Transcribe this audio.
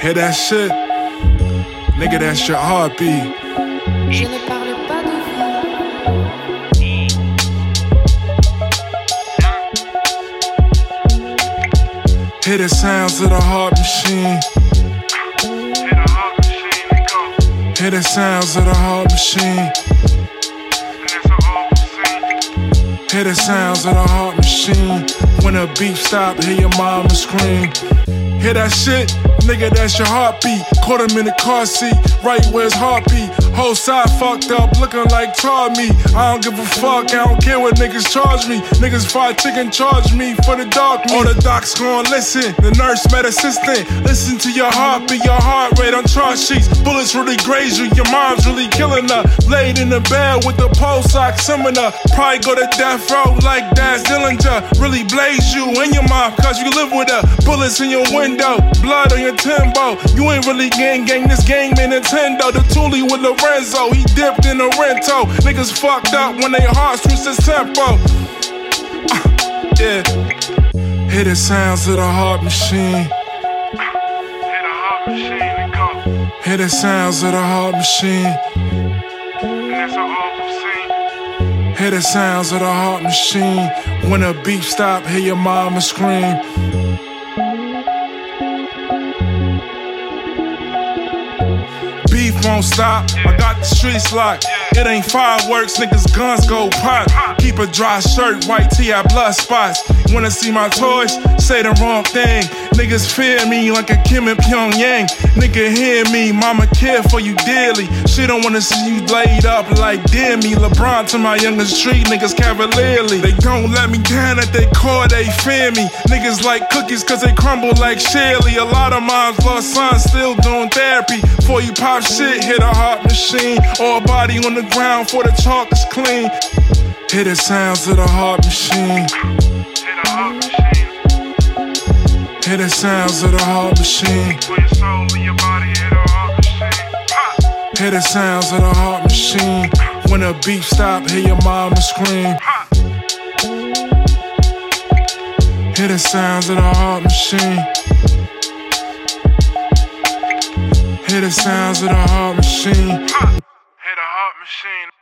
Hear that shit? Nigga, that's your heartbeat. Je ne parle pas de Hear the sounds of the heart machine. Hear the sounds of the heart machine. Hear the sounds of the heart machine. When a beat stop, hear your mama scream. Hear that shit? Nigga, that's your heartbeat. Caught him in the car seat, right where his heartbeat. Whole side fucked up, looking like tar me. I don't give a fuck, I don't care what niggas charge me. Niggas fried chicken charge me for the dark meat. All the docs gon' listen, the nurse med assistant. Listen to your heartbeat, your heart rate on chart sheets. Bullets really graze you, your mom's really killing her. Laid in the bed with the pulse oximeter. Probably go to death row like Daz Dillinger. Really blaze you in your mouth, cause you live with her. Bullets in your window, blood on your timbo. You ain't really gang gang, this game ain't Nintendo. The Thule with Lorenzo, he dipped in a rento. Niggas fucked up when they heart switched his tempo. Ah, yeah. Hear the sounds of the heart machine. Hear the sounds of the heart machine. Hear the sounds of the heart machine. When a beat stop, hear your mama scream. Beef won't stop. I got the streets locked. It ain't fireworks, niggas guns go pop. Keep a dry shirt, white tee, I blood spots. Wanna see my toys? Say the wrong thing. Niggas fear me like a Kim in Pyongyang. Nigga hear me, mama care for you dearly. She don't wanna see you laid up like dear me. LeBron to my youngest street niggas cavalierly. They don't let me down at their core, they fear me. Niggas like cookies cause they crumble like Shirley. A lot of moms lost sons still doing therapy. Before you pop shit, hit a heart machine or a body on the ground for the chalk is clean. Hear the sounds of the heart machine. Hear the sounds of the heart machine. Hear the sounds of the heart machine. When a beat stop, hear your mama scream. Hear the sounds of the heart machine. Hear the sounds of the heart machine. Hear the heart machine.